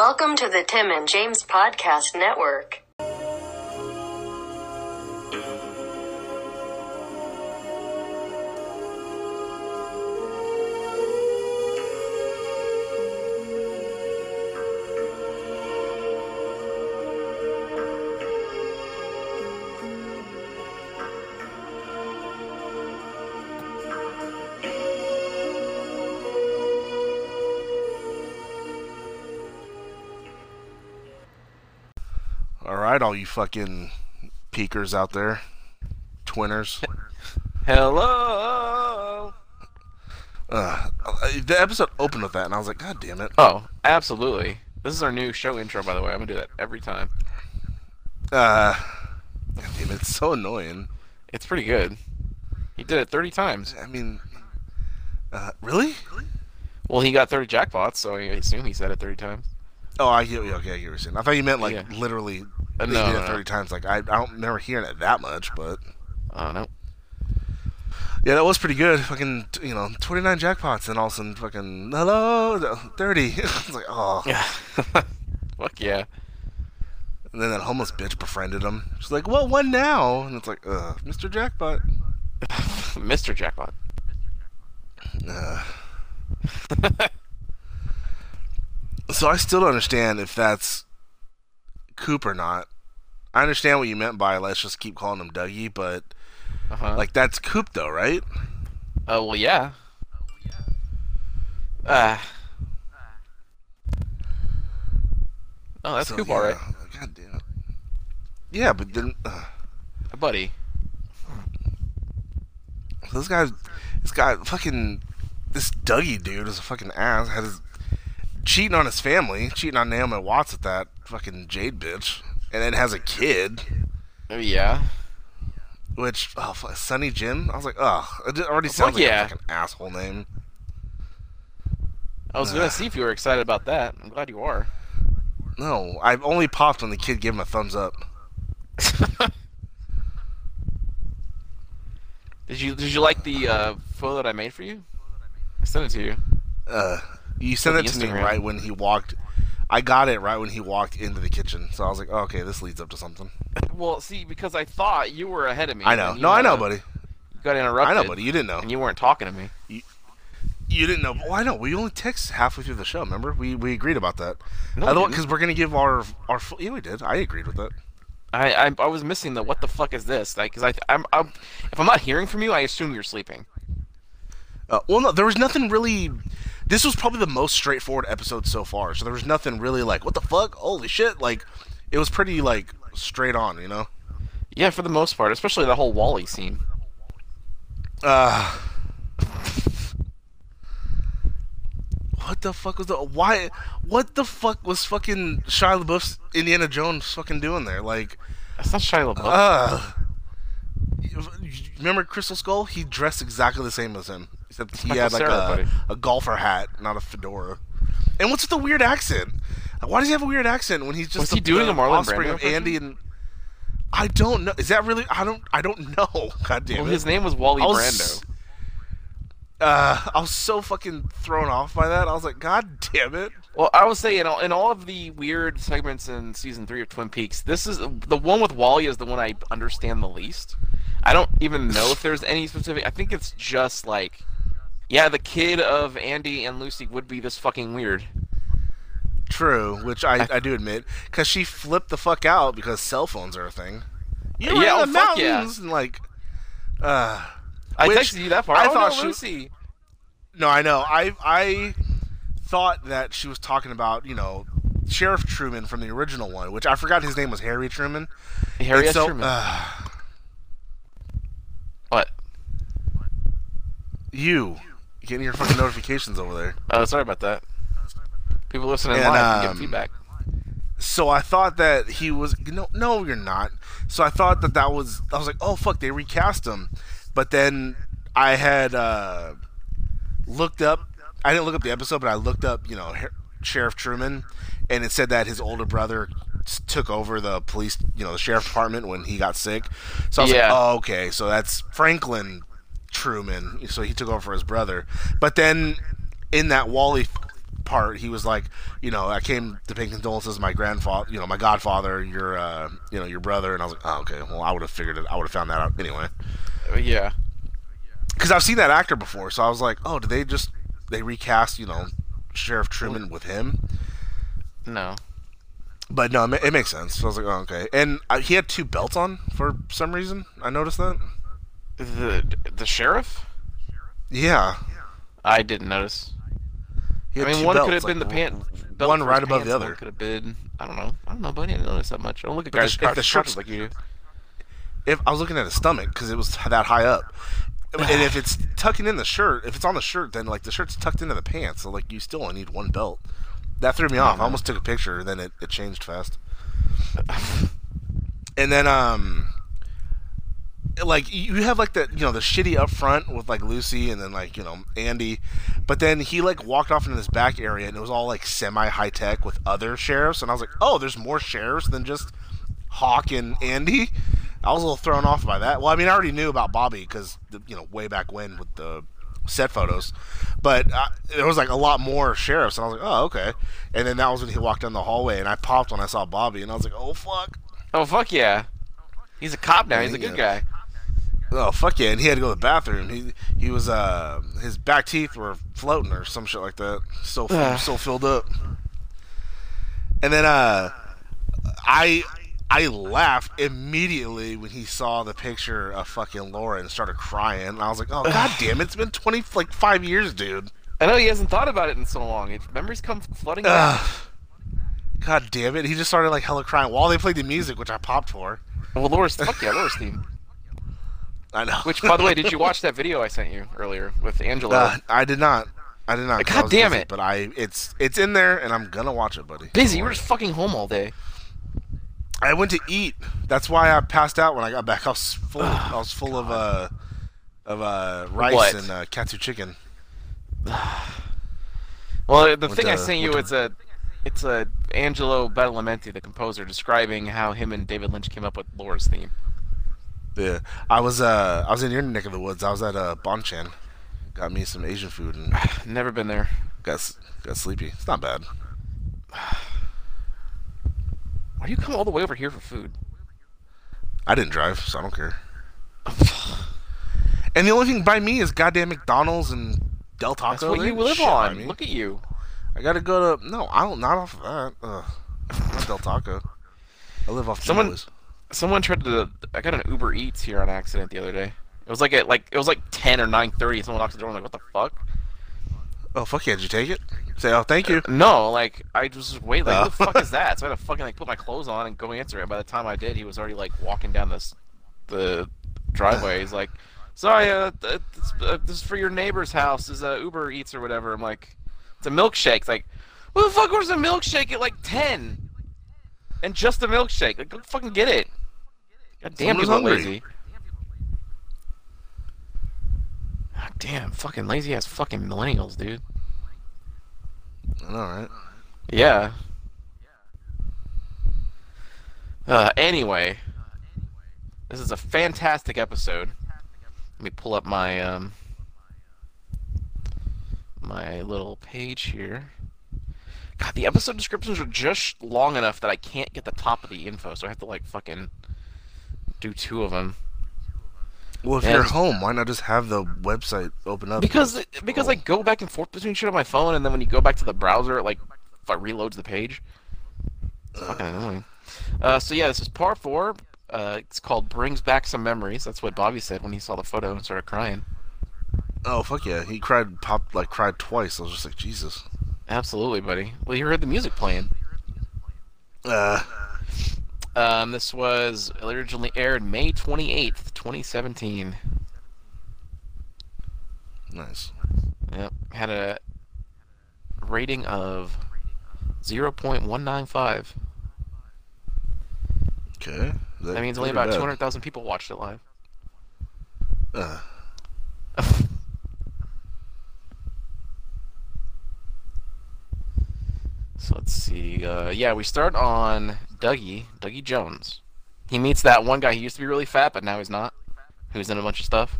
Welcome to the Tim and James Podcast Network. All you fucking peekers out there, twinners. Hello. Uh, the episode opened with that, and I was like, God damn it. Oh, absolutely. This is our new show intro, by the way. I'm gonna do that every time. Uh, God damn it, it's so annoying. It's pretty good. He did it 30 times. I mean, uh, really? Well, he got 30 jackpots, so I assume he said it 30 times. Oh, I get. Okay, I get what you're saying. I thought you meant like Yeah. literally. Uh, they no, did it no. thirty times. Like I, I don't remember hearing it that much, but I don't know. yeah, that was pretty good. Fucking, you know, twenty nine jackpots, and all of a sudden, fucking hello, thirty. it's like, oh. Yeah. Fuck yeah. And then that homeless bitch befriended him. She's like, "What one now?" And it's like, "Uh, Mr. Jackpot." Mr. Jackpot. Uh. so I still don't understand if that's Coop or not. I understand what you meant by let's just keep calling him Dougie, but Uh-huh. like that's Coop though, right? Oh, well, yeah. Ah. oh, that's So, Coop, yeah, alright. God damn it. Yeah, but then uh, Buddy. this guy, this guy, fucking, this Dougie dude is a fucking ass. Had his cheating on his family, cheating on Naomi Watts with that fucking Jade bitch, and then has a kid. Oh, yeah. Which oh, Sunny Jim? I was like, oh, it already sounds like yeah. a fucking asshole name. I was gonna see if you were excited about that. I'm glad you are. No, I've only popped when the kid gave him a thumbs up. Did you Did you like the uh, photo that I made for you? I sent it to you. Uh, you sent it to me right when he walked. I got it right when he walked into the kitchen, so I was like, oh, okay, this leads up to something. Well, see, because I thought you were ahead of me. I know. No, I know, buddy. Got interrupted. I know, buddy. You didn't know. And you weren't talking to me. You you didn't know. Well, I know. We only text halfway through the show. Remember, we we agreed about that. No, because we're gonna give our our. Yeah, we did. I agreed with that. I, I I was missing the what the fuck is this? Like, cause I I'm, I'm if I'm not hearing from you, I assume you're sleeping. Uh, well, no, there was nothing really. This was probably the most straightforward episode so far. So there was nothing really like, what the fuck? Holy shit! Like, it was pretty like straight on, you know. Yeah, for the most part, especially the whole Wally scene. Uh, what the fuck was the why? What the fuck was fucking Shia LaBeouf's Indiana Jones fucking doing there? Like, That's not Shia LaBeouf. uh, remember Crystal Skull? He dressed exactly the same as him, except he had like a, a golfer hat, not a fedora. And what's with the weird accent? Why does he have a weird accent when he's just Was the, he doing the a Marlon offspring Brando of Andy and? I don't know. Is that really? I don't. I don't know. God damn well, it. his name was Wally I was- Brando. uh, I was so fucking thrown off by that. I was like, God damn it. Well, I would say in all, in all of the weird segments in season three of Twin Peaks, this is the one with Wally is the one I understand the least. I don't even know if there's any specific. I think it's just like, yeah, the kid of Andy and Lucy would be this fucking weird. True, which I, I do admit, because she flipped the fuck out because cell phones are a thing. You were Yeah, in oh, the fuck yeah. mountains and like, uh, I texted you that part. I oh, thought no, she- Lucy. no, I know. I I thought that she was talking about you know Sheriff Truman from the original one, which I forgot his name was Harry Truman. Harry so, Truman. uh, what? you getting your fucking notifications over there. Oh, sorry about that. People listening And, live can um, get feedback. So I thought that he was no, no, you're not. So I thought that that was. I was like, oh fuck, they recast him. But then I had uh, looked up. I didn't look up the episode, but I looked up, you know, Her- Sheriff Truman, and it said that his older brother took over the police, you know, the sheriff department when he got sick. So I was Yeah. like, oh okay, so that's Franklin Truman. So he took over for his brother. But then in that Wally part, he was like, you know, I came to pay condolences to my grandfather, you know, my godfather, your, uh, you know, your brother, and I was like, oh, okay, well, I would have figured it, I would have found that out anyway, Uh, yeah. because I've seen that actor before, so I was like, oh, did they just they recast, you know, Sheriff Truman with him? No. But no, it, makes sense. So I was like, oh, okay, and uh, he had two belts on for some reason. I noticed that. The the sheriff? Yeah, I didn't notice. I mean, one belts, could have been the pant. belt one right above the other. Could have been. I don't know. I don't know, buddy. I didn't notice that much. I don't look at But the guys' the crotch- shirt's- like you do. if I was looking at his stomach because it was that high up, and if it's tucking in the shirt, if it's on the shirt, then like the shirt's tucked into the pants, so like you still only need one belt. That threw me off. I almost took a picture, then it, it changed fast. and then um, like you have like the you know the shitty up front with like Lucy and then like you know Andy, but then he like walked off into this back area and it was all like semi high tech with other sheriffs, and I was like, oh, there's more sheriffs than just Hawk and Andy. I was a little thrown off by that. Well, I mean, I already knew about Bobby because you know way back when with the set photos, but uh, there was like a lot more sheriffs, and I was like, oh okay. And then that was when he walked down the hallway, and I popped when I saw Bobby, and I was like, oh fuck, Oh fuck yeah. He's a cop now. He's a good guy. Oh fuck yeah, and he had to go to the bathroom. He he was uh his back teeth were floating or some shit like that, so Ugh. so filled up. And then uh, I I laughed immediately when he saw the picture of fucking Laura and started crying. And I was like, oh god damn, it, it's been twenty like five years, dude. I know he hasn't thought about it in so long. His memories come flooding back. God damn it! He just started like hella crying while they played the music, which I popped for. Well, Laura's fuck yeah, Laura's theme. I know. Which, by the way, did you watch that video I sent you earlier with Angela? Uh, I did not. I did not. I God damn busy, it. But I, it's it's in there, and I'm gonna watch it, buddy. Busy. You were just fucking home all day. I went to eat. That's why I passed out when I got back. I was full. I was full of uh, of uh, rice What? and uh, katsu chicken. Well, the thing I the- sent you, it's a, it's a Angelo Badalamenti, the composer, describing how him and David Lynch came up with Laura's theme. Yeah, I was uh, I was in your neck of the woods. I was at uh, Bonchon. Got me some Asian food and Never been there. got got sleepy. It's not bad. Why do you come all the way over here for food? I didn't drive, so I don't care. And the only thing by me is goddamn McDonald's and Del Taco. That's what They you live shit on. Look at you. I gotta go to no. I don't. Not off of that. Ugh. Not Del Taco. I live off Someone- Someone. Someone tried to. I got an Uber Eats here on accident the other day. It was like at like it was like ten or nine thirty. Someone knocked the door. I'm like, what the fuck? Oh fuck yeah! Did you take it? Say oh thank you. No, like I was just wait, like Oh. what the fuck is that? So I had to fucking like put my clothes on and go answer it. By the time I did, he was already like walking down this the driveway. He's like, "Sorry, uh, th- this, uh, this is for your neighbor's house. Is uh, Uber Eats or whatever." I'm like, "It's a milkshake." It's like, "What the fuck was a milkshake at like ten? And just a milkshake? Like, go fucking get it." God damn, Someone's people are hungry. lazy. God damn, fucking lazy ass fucking millennials, dude. I know, right? Yeah. Uh, anyway, this is a fantastic episode. Let me pull up my um my little page here. God, the episode descriptions are just long enough that I can't get the top of the info, so I have to like fucking do two of them. Well, if Yeah, you're home, why not just have the website open up? Because because I go back and forth between shit on my phone, and then when you go back to the browser, it like f- reloads the page. It's fucking annoying. Uh, so yeah, this is part four. Uh, it's called "Brings Back Some Memories." That's what Bobby said when he saw the photo and started crying. Oh fuck yeah! He cried, popped like cried twice. I was just like Jesus. Absolutely, buddy. Well, you heard the music playing. Uh, Um, this was originally aired May twenty eighth, twenty seventeen. nice. Yep, had a rating of zero point one nine five. Okay. Is That means only about two hundred thousand people watched it live. Uh, So let's see. Uh, yeah, we start on Dougie, Dougie Jones. He meets that one guy. He used to be really fat, but now he's not. Who's in a bunch of stuff.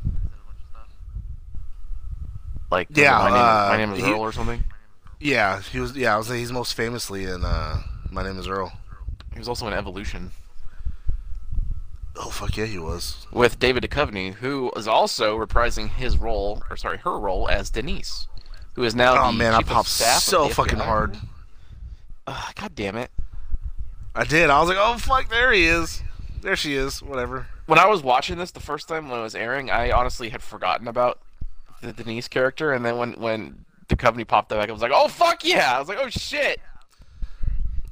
Like Yeah, my name, uh, my name is he- Earl or something. Yeah, he was. Yeah, I was. He's most famously in uh, My Name Is Earl. He was also in Evolution Oh fuck yeah, he was. with David Duchovny, who is also reprising his role, or sorry, her role as Denise, who is now Oh the man, I popped so fucking hard. Ugh, God damn it! I did. I was like, oh fuck, there he is. There she is. Whatever. When I was watching this the first time when it was airing, I honestly had forgotten about the Denise character, and then when when the company popped back, I was like, oh fuck yeah! I was like, oh shit!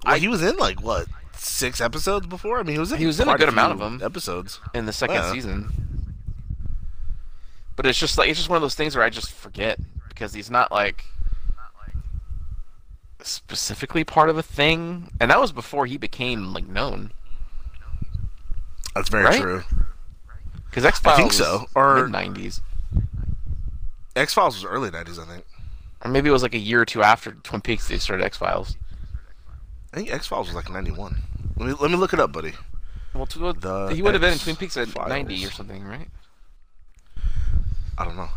Well, he was in like what six episodes before. I mean, he was in. He was in a good amount of them episodes. in the second Yeah. season. But it's just like it's just one of those things where I just forget because he's not like specifically part of a thing, and that was before he became like known. That's very Right? true. Because X Files, I think so, or- nineties, X Files was early '90s, I think. or maybe it was like a year or two after Twin Peaks they started X Files. I think X Files was like '91. Let me let me look it up, buddy. Well, to, The he would have been in Twin Peaks at ninety or something, right? I don't know.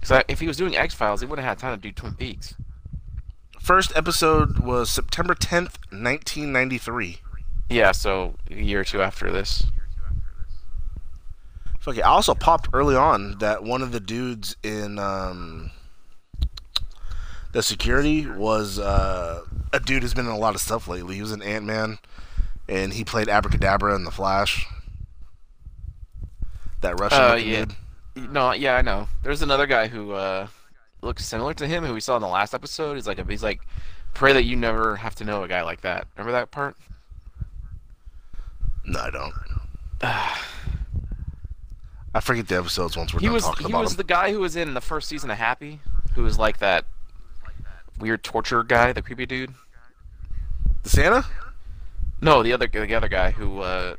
Because if he was doing X Files, he wouldn't have had time to do Twin Peaks. First episode was September 10th, 1993. Yeah, so a year or two after this. Okay. I also popped early on that one of the dudes in um, the security was uh, a dude who's been in a lot of stuff lately. He was an Ant Man, and he played Abracadabra in The Flash. That Russian Uh, yeah. dude. No, yeah, I know. There's another guy who uh, looks similar to him, who we saw in the last episode. He's like, a, he's like, pray that you never have to know a guy like that. Remember that part? No, I don't. I forget the episodes once we're he done was talking he about was them. the guy who was in the first season of Happy, who was like that weird torture guy, the creepy dude. The Santa? No, the other the other guy who uh,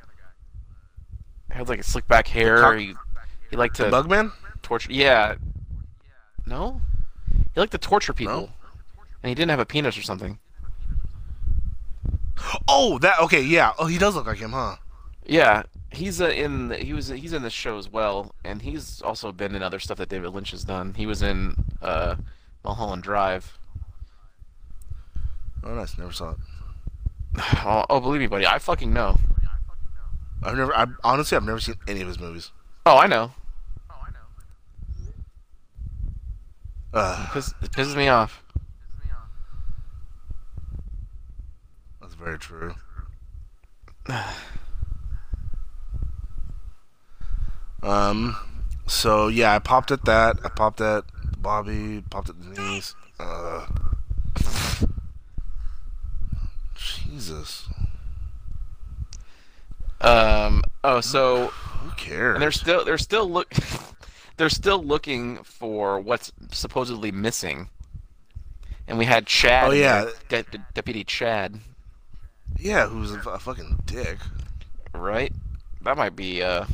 had like a slick back hair. He he liked to The Bugman? torture. Yeah. No. He liked to torture people, No. and he didn't have a penis or something. Oh, that okay, yeah. Oh, he does look like him, huh? Yeah, he's uh, in he was he's in this show as well, and he's also been in other stuff that David Lynch has done. He was in uh, Mulholland Drive. Oh, nice. Never saw it. Oh, oh, believe me, buddy, I fucking know. I've never. I honestly, I've never seen any of his movies. Oh, I know. Uh, Piss, it pisses me off. that's very true. Um. So yeah, I popped at that. I popped at Bobby. Popped at Denise. Uh. Jesus. Um. Oh, so Who cares? and they're still they're still look they're still looking for what's supposedly missing. And we had Chad. Oh, yeah. De- De- Deputy Chad, yeah, who's a, a fucking dick. right? That might be uh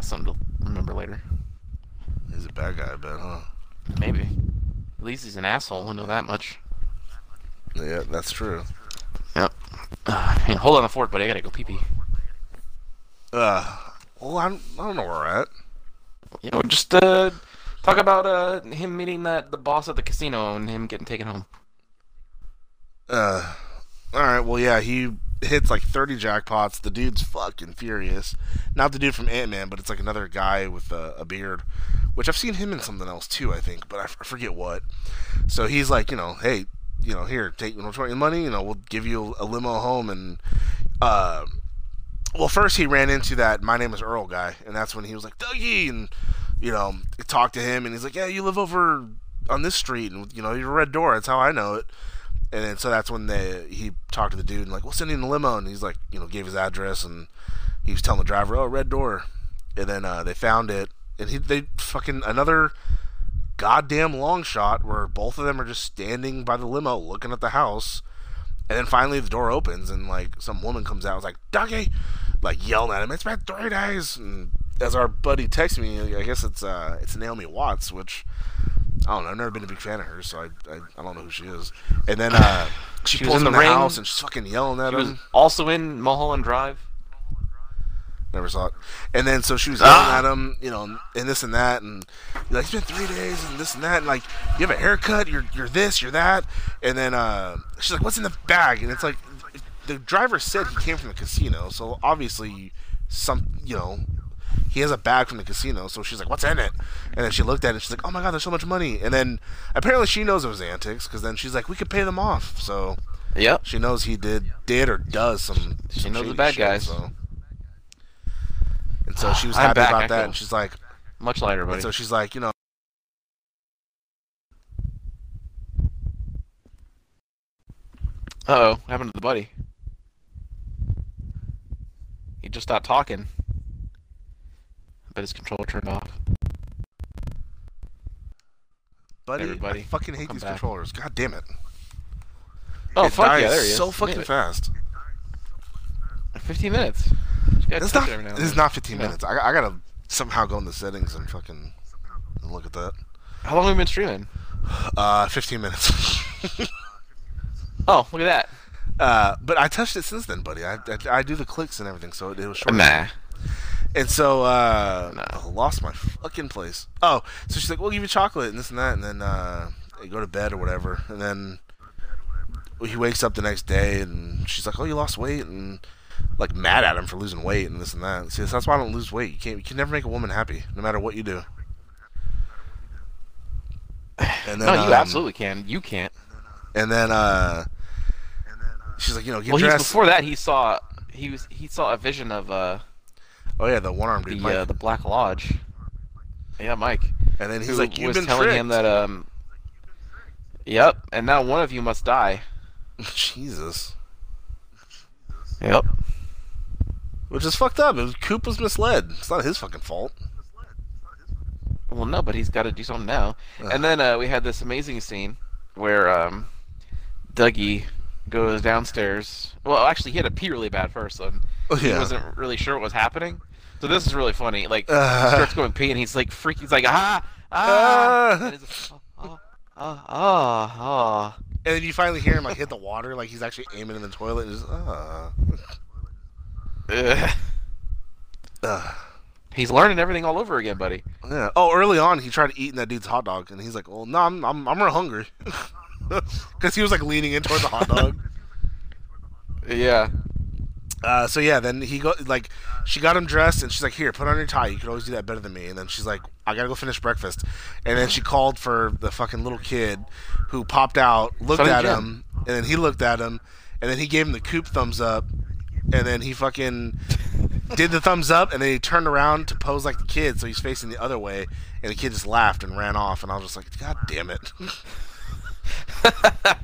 something to remember later. He's a bad guy, I bet, huh? Maybe. At least he's an asshole. I know that much. Yeah, that's true. Yep. Uh, hold on the fort, buddy. I gotta go pee pee. Uh. Well, I'm, I don't know where we're at. You know, just uh, talk about uh him meeting that the boss at the casino and him getting taken home. Uh, all right. Well, yeah, he hits like 30 jackpots. The dude's fucking furious. Not the dude from Ant Man, but it's like another guy with a, a beard, which I've seen him in something else too. I think, but I, f- I forget what. So he's like, you know, hey, you know, here, take your money. You know, we'll give you a limo home and. Uh, well, first he ran into that "My name is Earl" guy, and that's when he was like Dougie, and you know, talked to him, and he's like, "Yeah, you live over on this street, and you know, you're Red Door. That's how I know it." And then so that's when they he talked to the dude and like, we'll send you in the limo, and he's like, you know, gave his address, and he was telling the driver, "Oh, Red Door," and then uh, they found it, and he they fucking another goddamn long shot where both of them are just standing by the limo looking at the house. And then finally the door opens and like some woman comes out and was like, Dougie like yelling at him, It's been three days and as our buddy texts me, I guess it's uh it's Naomi Watts, which I don't know, I've never been a big fan of her, so I I, I don't know who she is. And then uh she, She was pulls in the the house and she's fucking yelling at He was him. also in Mulholland Drive. Never saw it. And then so she was yelling Ah. at him, you know, and this and that, and like it's been three days and this and that, and like you have a haircut, you're you're this, you're that, and then uh, she's like, "What's in the bag?" And it's like the driver said he came from the casino, so obviously some, you know, he has a bag from the casino. So she's like, "What's in it?" And then she looked at it. and She's like, "Oh my god, there's so much money." And then apparently she knows it was antics because then she's like, "We could pay them off." So Yep. she knows he did did or does some. She some knows the bad shit, guys. So. And so she was happy back, about that, and she's like, Much lighter, buddy. and so she's like, you know, Uh oh, what happened to the buddy? He just stopped talking. But his controller turned off. buddy, Everybody, I fucking hate these back. controllers. God damn it! Oh it fuck yeah, there he is. so fucking fast. Fifteen minutes. It's not. It's not 15 You minutes. I, I gotta somehow go in the settings and fucking look at that. How long have we been streaming? Uh, 15 minutes. Oh, look at that. uh, but I touched it since then, buddy. I, I, I do the clicks and everything, so it, it was short. that. And so, uh, Nah. I lost my fucking place. Oh, so she's like, we'll give you chocolate and this and that, and then, uh, go to bed or whatever. And then he wakes up the next day and she's like, oh, you lost weight, and like mad at him for losing weight and this and that. See, that's why I don't lose weight. You can't, you can never make a woman happy, no matter what you do. And then, No, you um, absolutely can. You can't. And then, uh, she's like, you know, get Well, he's, dressed. before that, he saw he was he saw a vision of uh oh yeah, the one arm dude, the uh, the Black Lodge. Yeah, Mike. and then he's like, you've was been telling tricked. him that um. Yep, and now one of you must die. Jesus. Yep. Which is fucked up. It was Coop was misled. It's not his fucking fault. Well, no, but he's got to do something now. And then uh, we had this amazing scene where um, Dougie goes downstairs. Well, actually, he had to pee really bad first, so Oh, he wasn't really sure what was happening. So this is really funny. Like, Uh. he starts going pee, and he's like freaking. He's like, ah, ah. Ah. And he's like, ah, ah, ah, ah. And then you finally hear him like hit the water, like he's actually aiming in the toilet. And just, uh, Ugh. He's learning everything all over again, buddy. yeah. Oh, early on, he tried eating that dude's hot dog, and he's like, "Well, no, I'm I'm, I'm real hungry," because he was like leaning in towards the hot dog. Yeah. Uh, so yeah, then he go like she got him dressed, and she's like, "Here, put on your tie. You could always do that better than me." And then she's like, "I gotta go finish breakfast," and then she called for the fucking little kid, who popped out, looked at Jim. him, and then he looked at him, and then he gave him the coop thumbs up, and then he fucking did the thumbs up, and then he turned around to pose like the kid, so he's facing the other way, and the kid just laughed and ran off, and I was just like, "God damn it."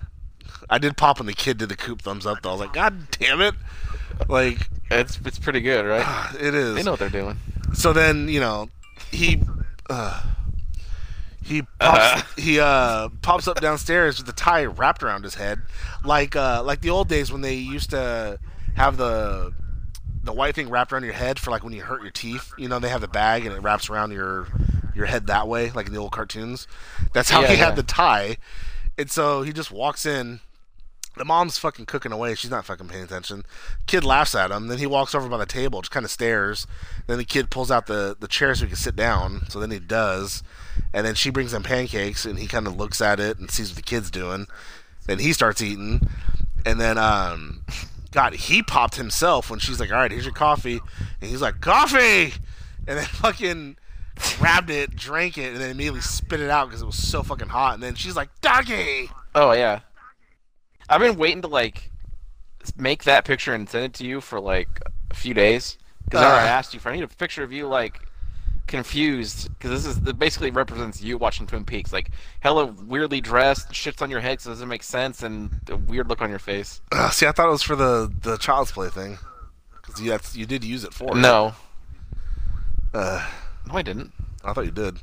I did pop when the kid did the coop thumbs up though. I was like, God damn it! Like It's it's pretty good, right? it is. They know what they're doing. So then you know he uh, he pops Uh-huh. he uh pops up downstairs with the tie wrapped around his head, like uh like the old days when they used to have the the white thing wrapped around your head for like when you hurt your teeth. You know they have the bag and it wraps around your your head that way, like in the old cartoons. That's how Yeah, he yeah. had the tie, and so he just walks in. The mom's fucking cooking away. She's not fucking paying attention. Kid laughs at him. Then he walks over by the table, just kind of stares. Then the kid pulls out the, the chair so he can sit down. So then he does. And then she brings him pancakes, and he kind of looks at it and sees what the kid's doing. Then he starts eating. And then, um, God, he popped himself when she's like, all right, here's your coffee. And he's like, coffee! And then fucking grabbed it, drank it, and then immediately spit it out because it was so fucking hot. And then she's like, doggy! Oh yeah. I've been waiting to like make that picture and send it to you for like a few days because I Uh. already asked you for. I need a picture of you like confused because this is basically represents you watching Twin Peaks, like hella weirdly dressed, shits on your head, so it doesn't make sense, and a weird look on your face. Uh, see, I thought it was for the, the child's play thing. Because you, that's- you did use it for it. No, Uh, no, I didn't. I thought you did.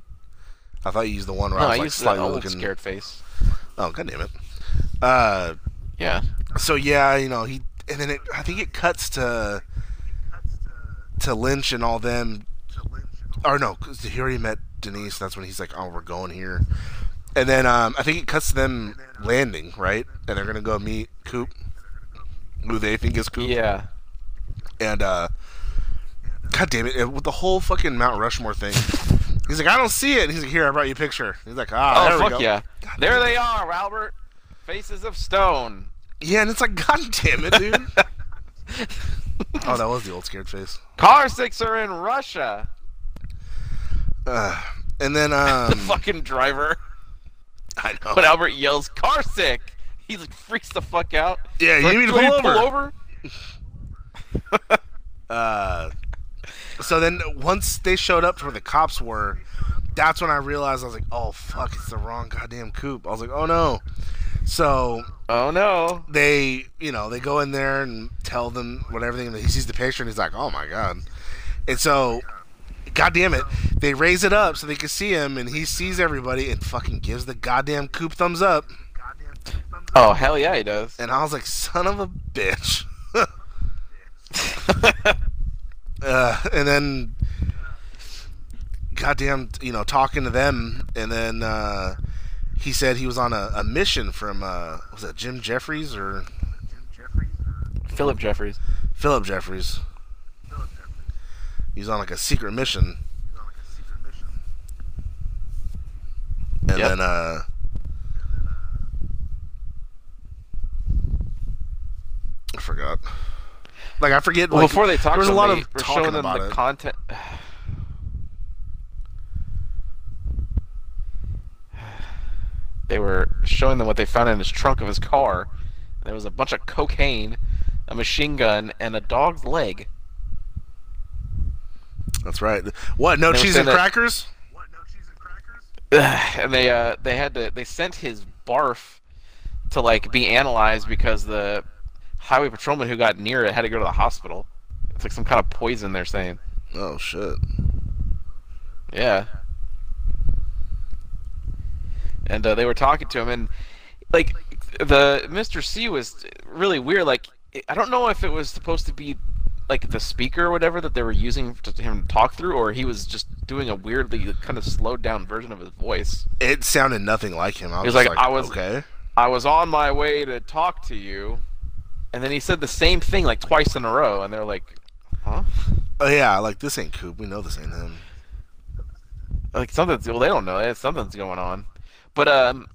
I thought you used the one where No, I I was like used the slightly old looking. scared face. Oh, god damn it. Uh, Yeah. so yeah, you know he, and then it, I think it cuts to to Lynch and all them, or no, 'cause here he already met Denise. That's when he's like, "Oh, we're going here," and then um, I think it cuts to them landing right, and they're gonna go meet Coop, who they think is Coop. Yeah. and uh God damn it! uh, With the whole fucking Mount Rushmore thing, he's like, I don't see it. And he's like, Here, I brought you a picture. He's like, Ah, Oh there we fuck go. yeah! There they are, Albert. Faces of stone. Yeah, and it's like, God damn it, dude. oh, that was the old scared face. Car six are in Russia. Uh, and then, uh The um, fucking driver. I know. When Albert yells "car sick," he like freaks the fuck out. Yeah, you Like, need to "Do I pull over?" over? Uh, so then once they showed up to where the cops were, that's when I realized I was like, oh fuck, it's the wrong goddamn coop. I was like, oh no. So Oh no! they, you know, they go in there and tell them what everything. And he sees the picture and he's like, oh my god. And so, god damn it, they raise it up so they can see him, and he sees everybody and fucking gives the goddamn coop thumbs up. Oh hell yeah, he does. And I was like, son of a bitch. uh, and then goddamn you know talking to them and then uh, he said he was on a, a mission from uh, was that jim jeffries or Philip Jeffries. philip jeffries he was on like a secret mission and Yep. then uh I forgot. Like I forget. Well, like, before they talk, there was a lot of talking showing them about the it. content. They were showing them what they found in his trunk of his car. There was a bunch of cocaine, a machine gun, and a dog's leg. That's right. What? No They were cheese and crackers? and they uh they had to they sent his barf to like be analyzed because the highway patrolman who got near it had to go to the hospital. It's like some kind of poison they're saying. Oh shit. Yeah. And uh, they were talking to him, and like the Mr. C was really weird. Like I don't know if it was supposed to be like the speaker or whatever that they were using to him to talk through, or he was just doing a weirdly kind of slowed down version of his voice. It sounded nothing like him. I was, was like, like, I was- okay. I was on my way to talk to you, and then he said the same thing like twice in a row, and they're like, "Huh?" Oh yeah, like this ain't Coop. We know this ain't him. like something's well they don't know something's going on but um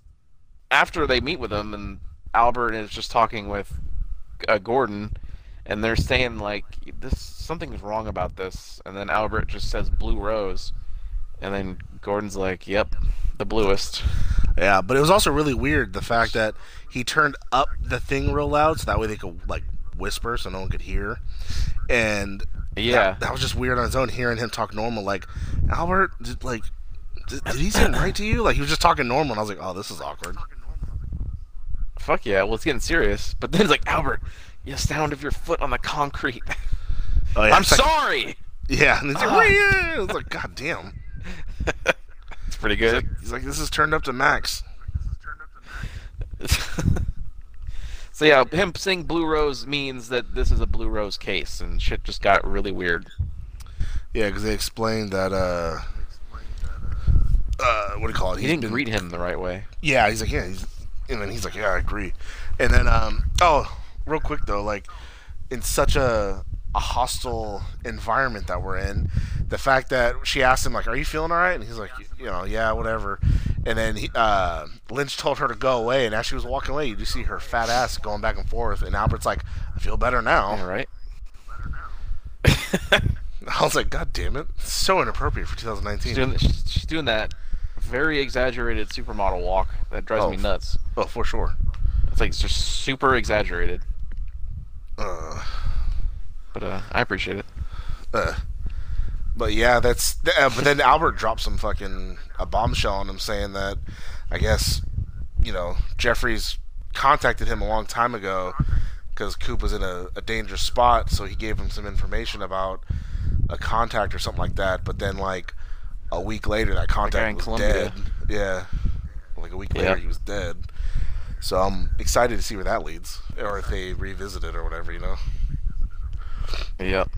after they meet with him and albert is just talking with uh, gordon and they're saying like this something's wrong about this and then albert just says blue rose and then gordon's like yep the bluest Yeah, but it was also really weird the fact that he turned up the thing real loud so that way they could like whisper so no one could hear. And yeah that, that was just weird on his own hearing him talk normal. Like Albert, did, like, did, did he seem right to you? Like he was just talking normal, and I was like, oh, this is awkward. fuck yeah well it's getting serious but then it's like albert you sound of your foot on the concrete Oh, yeah, i'm like- sorry yeah, and it's like, Ah. It's like, god damn. it's pretty He's good like, he's like, this is turned up to max. so yeah, him saying Blue Rose means that this is a Blue Rose case, and shit just got really weird. Yeah, because they explained that. uh uh, what do you call it? He didn't been- greet him the right way. Yeah, he's like, yeah, he's, and then he's like, yeah, I agree. And then, um, oh, real quick though, like, in such a a hostile environment that we're in, the fact that she asked him like, "Are you feeling all right?" and he's like, you know, yeah, whatever. And then he, uh, Lynch told her to go away, and as she was walking away, you just see her fat ass going back and forth, and Albert's like, "I feel better now." All right. I was like, "God damn it, it's so inappropriate for she's 2019." doing she's she's doing that very exaggerated supermodel walk that drives Oh. me nuts. oh, for sure. It's like it's just super exaggerated, Uh, but uh, I appreciate it. Uh, but yeah, that's. Uh, but then Albert dropped some fucking a bombshell on him, saying that I guess you know Jeffries contacted him a long time ago because Coop was in a, a dangerous spot, so he gave him some information about a contact or something like that. But then like a week later, that contact was Colombia. dead. Yeah, like a week Yeah. later, he was dead. So I'm excited to see where that leads, or if they revisit it or whatever, you know. Yep.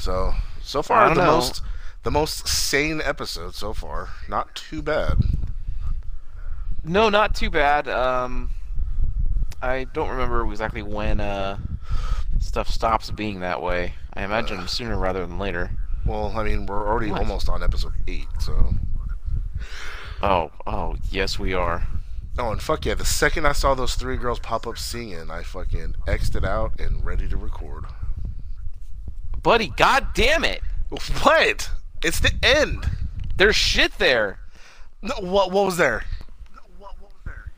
So so far the know. most the most sane episode so far. Not too bad. No, not too bad. Um, I don't remember exactly when uh stuff stops being that way. I imagine sooner rather than later. Well, I mean, we're already What? almost on episode eight, so. Oh, oh, yes, we are. Oh, and fuck yeah! The second I saw those three girls pop up singing, I fucking xed it out and ready to record. Buddy, god damn it! What? It's the end. There's shit there. No, what? What was there? What what was there?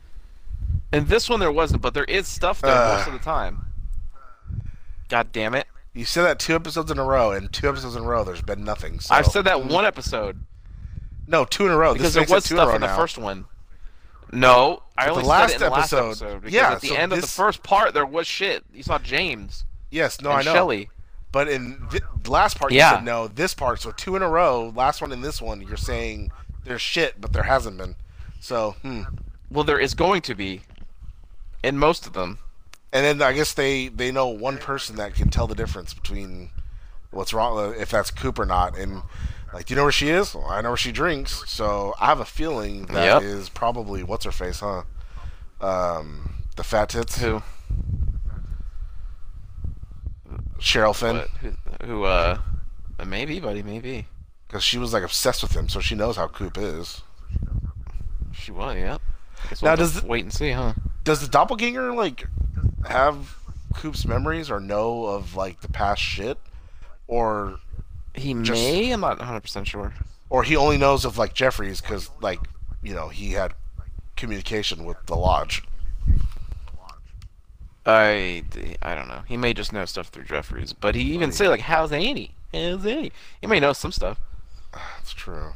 And this one there wasn't, but there is stuff there Uh. most of the time. God damn it. You said that two episodes in a row, and two episodes in a row, there's been nothing. So. I've said that one episode No, two in a row. because this there was two in stuff in the first one. No, I only the last said it in the last episode- episode. Because yeah, at the so end of the first part, there was shit. You saw James Yes, no, I know. Shelly. But in th- the last part, you said no. This part, so two in a row. Last one and this one, you're saying there's shit, but there hasn't been. So, hmm. Well, there is going to be in most of them. And then I guess they they know one person that can tell the difference between what's wrong if that's Coop or not. And like, do you know where she is? Well, I know where she drinks. So I have a feeling that is Yep. probably what's her face, huh? Um, the fat tits, Who? Sherilyn Fenn, What? Who? Who? Uh, maybe, buddy. Maybe because she was like obsessed with him, so she knows how Coop is. she was. Yep. Now, we'll does the- wait and see, huh? Does the doppelganger like have Coop's memories or know of like the past shit, or He Just- may. I'm not 100 percent sure. or he only knows of like Jeffries because like you know he had communication with the lodge. I, I don't know. He may just know stuff through Jeffries, but he even say like, "How's Annie? How's Annie?" He may know some stuff. That's true.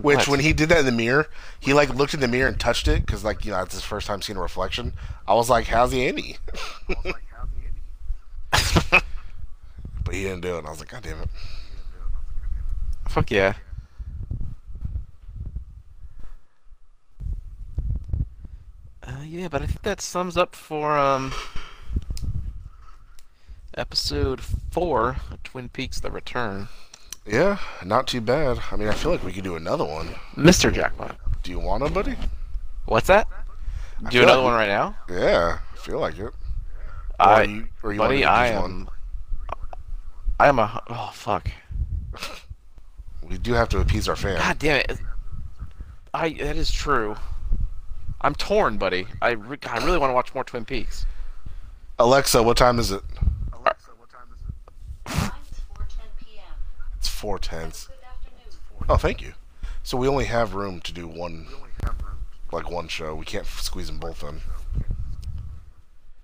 Which What? when he did that in the mirror, he like looked in the mirror and touched it because like you know that's his first time seeing a reflection. I was like, "How's the Andy?" but he didn't do it. And I was like, "God damn it!" Fuck yeah. Uh, yeah, but I think that sums up for um episode four of Twin Peaks: The Return. Yeah, not too bad. I mean, I feel like we could do another one. Mr. Jackpot. Do you want to, buddy? What's that? I Do another like one we- right now? Yeah, I feel like it. Or I, you, or you buddy, I am. one? I am a. Oh fuck! We do have to appease our fans. God damn it! I that is true. I'm torn, buddy. I, re- I really want to watch more Twin Peaks. Alexa, what time is it? Times 4:10 p.m. It's four tenths. Good afternoon. Oh, thank you. So we only have room to do one, like one show. We can't squeeze them both in.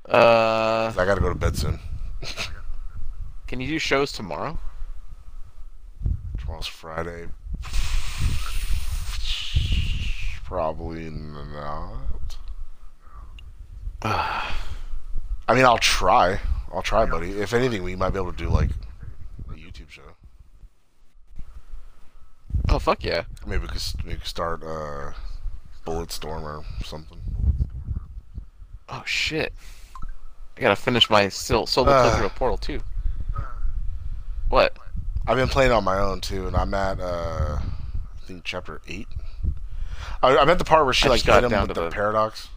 Uh, I gotta go to bed soon. can you do shows tomorrow? Tomorrow's Friday. Probably not. I mean, I'll try. I'll try, buddy. If anything, we might be able to do like a YouTube show. Oh fuck yeah! Maybe we could, we could start uh, Bulletstorm or something. Oh shit! I gotta finish my sil- solo Uh. playthrough of Portal 2. What? I've been playing on my own too, and I'm at uh, I think chapter eight. I, I'm at the part where she I like got hit him down with to the, the- paradox,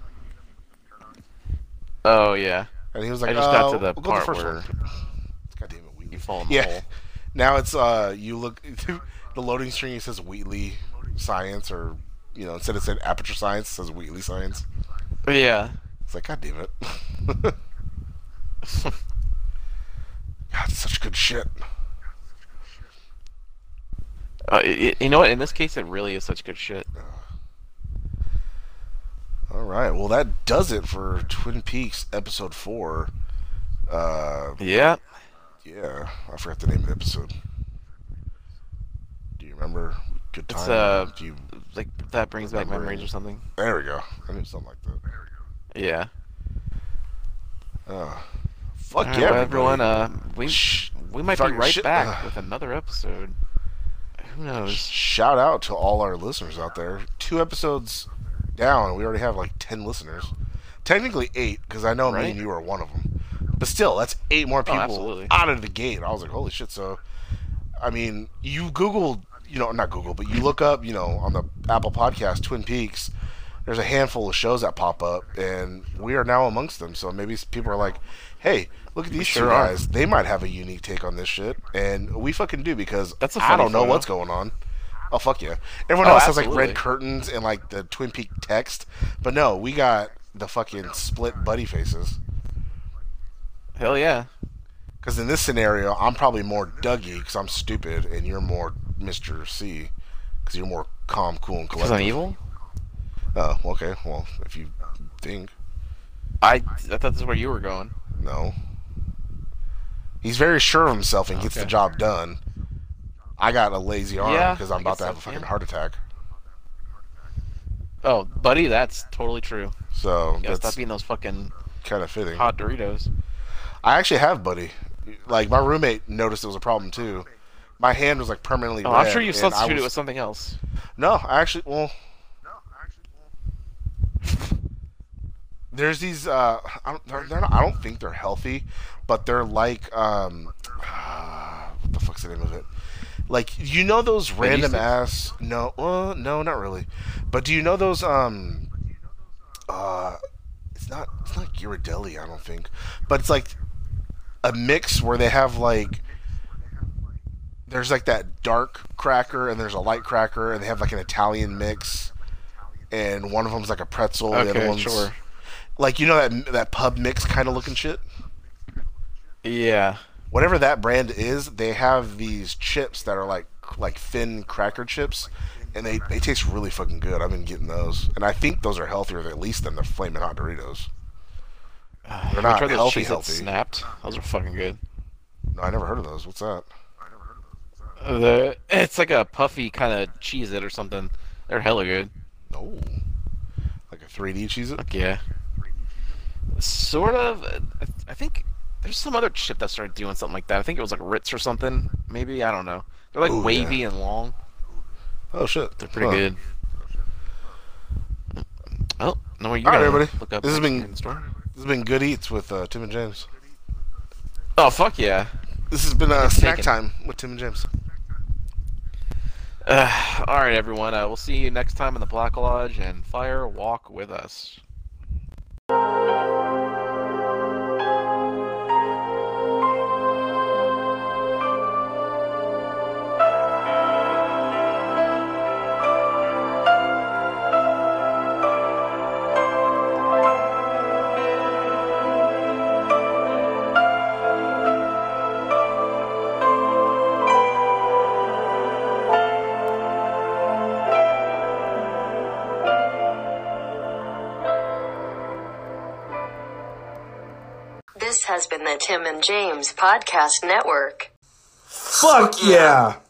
Oh yeah, and he was like, I just "Oh, got to the we'll part first where one." God damn it, Wheatley. you fall in the Yeah. hole. Now it's uh, you look the loading screen. It says Wheatley Science, or you know, instead it said Aperture Science, it says Wheatley Science. Yeah. It's like, God damn it. God, such good shit. Uh, it, you know what? In this case, it really is such good shit. All right, well that does it for Twin Peaks episode four. Uh, Yeah. yeah, I forgot the name of the episode. Do you remember? Good time. It's uh, Do you, like that brings back memories or something. there we go. I knew something like that. There we go. Yeah. Uh, fuck right, yeah, everybody. everyone. Uh, we Shh. we might be right shit- back with another episode. Who knows? Shout out to all our listeners out there. Two episodes down, we already have like ten listeners. Technically eight, because I know me and you are one of them. But still, that's eight more oh, people absolutely. out of the gate. I was like, holy shit! So, I mean, you Google, you know, not Google, but you look up, you know, on the Apple Podcast, Twin Peaks. there's a handful of shows that pop up, and we are now amongst them. So maybe people are like, "Hey, look at these two sure are. guys. They might have a unique take on this shit," and we fucking do because That's a I don't know photo. what's going on. Oh fuck yeah! Everyone Oh, else has like red curtains and like the Twin Peak text, but no, we got the fucking split buddy faces. Hell yeah. Because in this scenario, I'm probably more Dougie because I'm stupid, and you're more Mr. C because you're more calm, cool, and Because collected. I'm evil? Oh, okay. Well, if you think I, I thought this is where you were going. No, he's very sure of himself and gets the job done. I got a lazy arm Yeah, because I'm about to have so, a fucking yeah. heart attack. Oh, buddy, that's totally true. So You gotta that's stop eating those fucking kind of fitting. hot Doritos. I actually have buddy. Like my roommate noticed it was a problem too. My hand was like permanently Oh, red. I'm sure you and I substituted it with something else. No, I actually well. There's these. Uh, I don't. They're, they're not, I don't think they're healthy, but they're like. Um, what the fuck's the name of it? Like you know those random ass. No, well, no, not really. But do you know those? Um. Uh, it's not. It's not Ghirardelli, I don't think. But it's like a mix where they have like there's like that dark cracker and there's a light cracker and they have like an Italian mix and one of them's like a pretzel the other Okay, one's sure. Like you know that that pub mix kind of looking shit Yeah. whatever that brand is they have these chips that are like like thin cracker chips and they, they taste really fucking good I've been getting those and I think those are healthier at least than the flaming hot Doritos they're not those healthy healthy Snap'd. Those are fucking good. no I never heard of those what's that The it's like a puffy kind of Cheez-It or something. They're hella good. no like a 3D Cheez-It Fuck yeah. Sort of. I- think there's some other chip that started doing something like that. I think it was like Ritz or something. Maybe I don't know. They're like Ooh, wavy and long. oh shit They're pretty Huh. good. Oh, no, way you're All right, everybody. Look up This has been- year in the store. This has been Good Eats with uh, Tim and James. Oh fuck yeah. This has been uh, snack taken. time with Tim and James. Uh, all right, everyone. Uh, we'll see you next time in the Black Lodge and fire walk with us. James Podcast Network. Fuck yeah!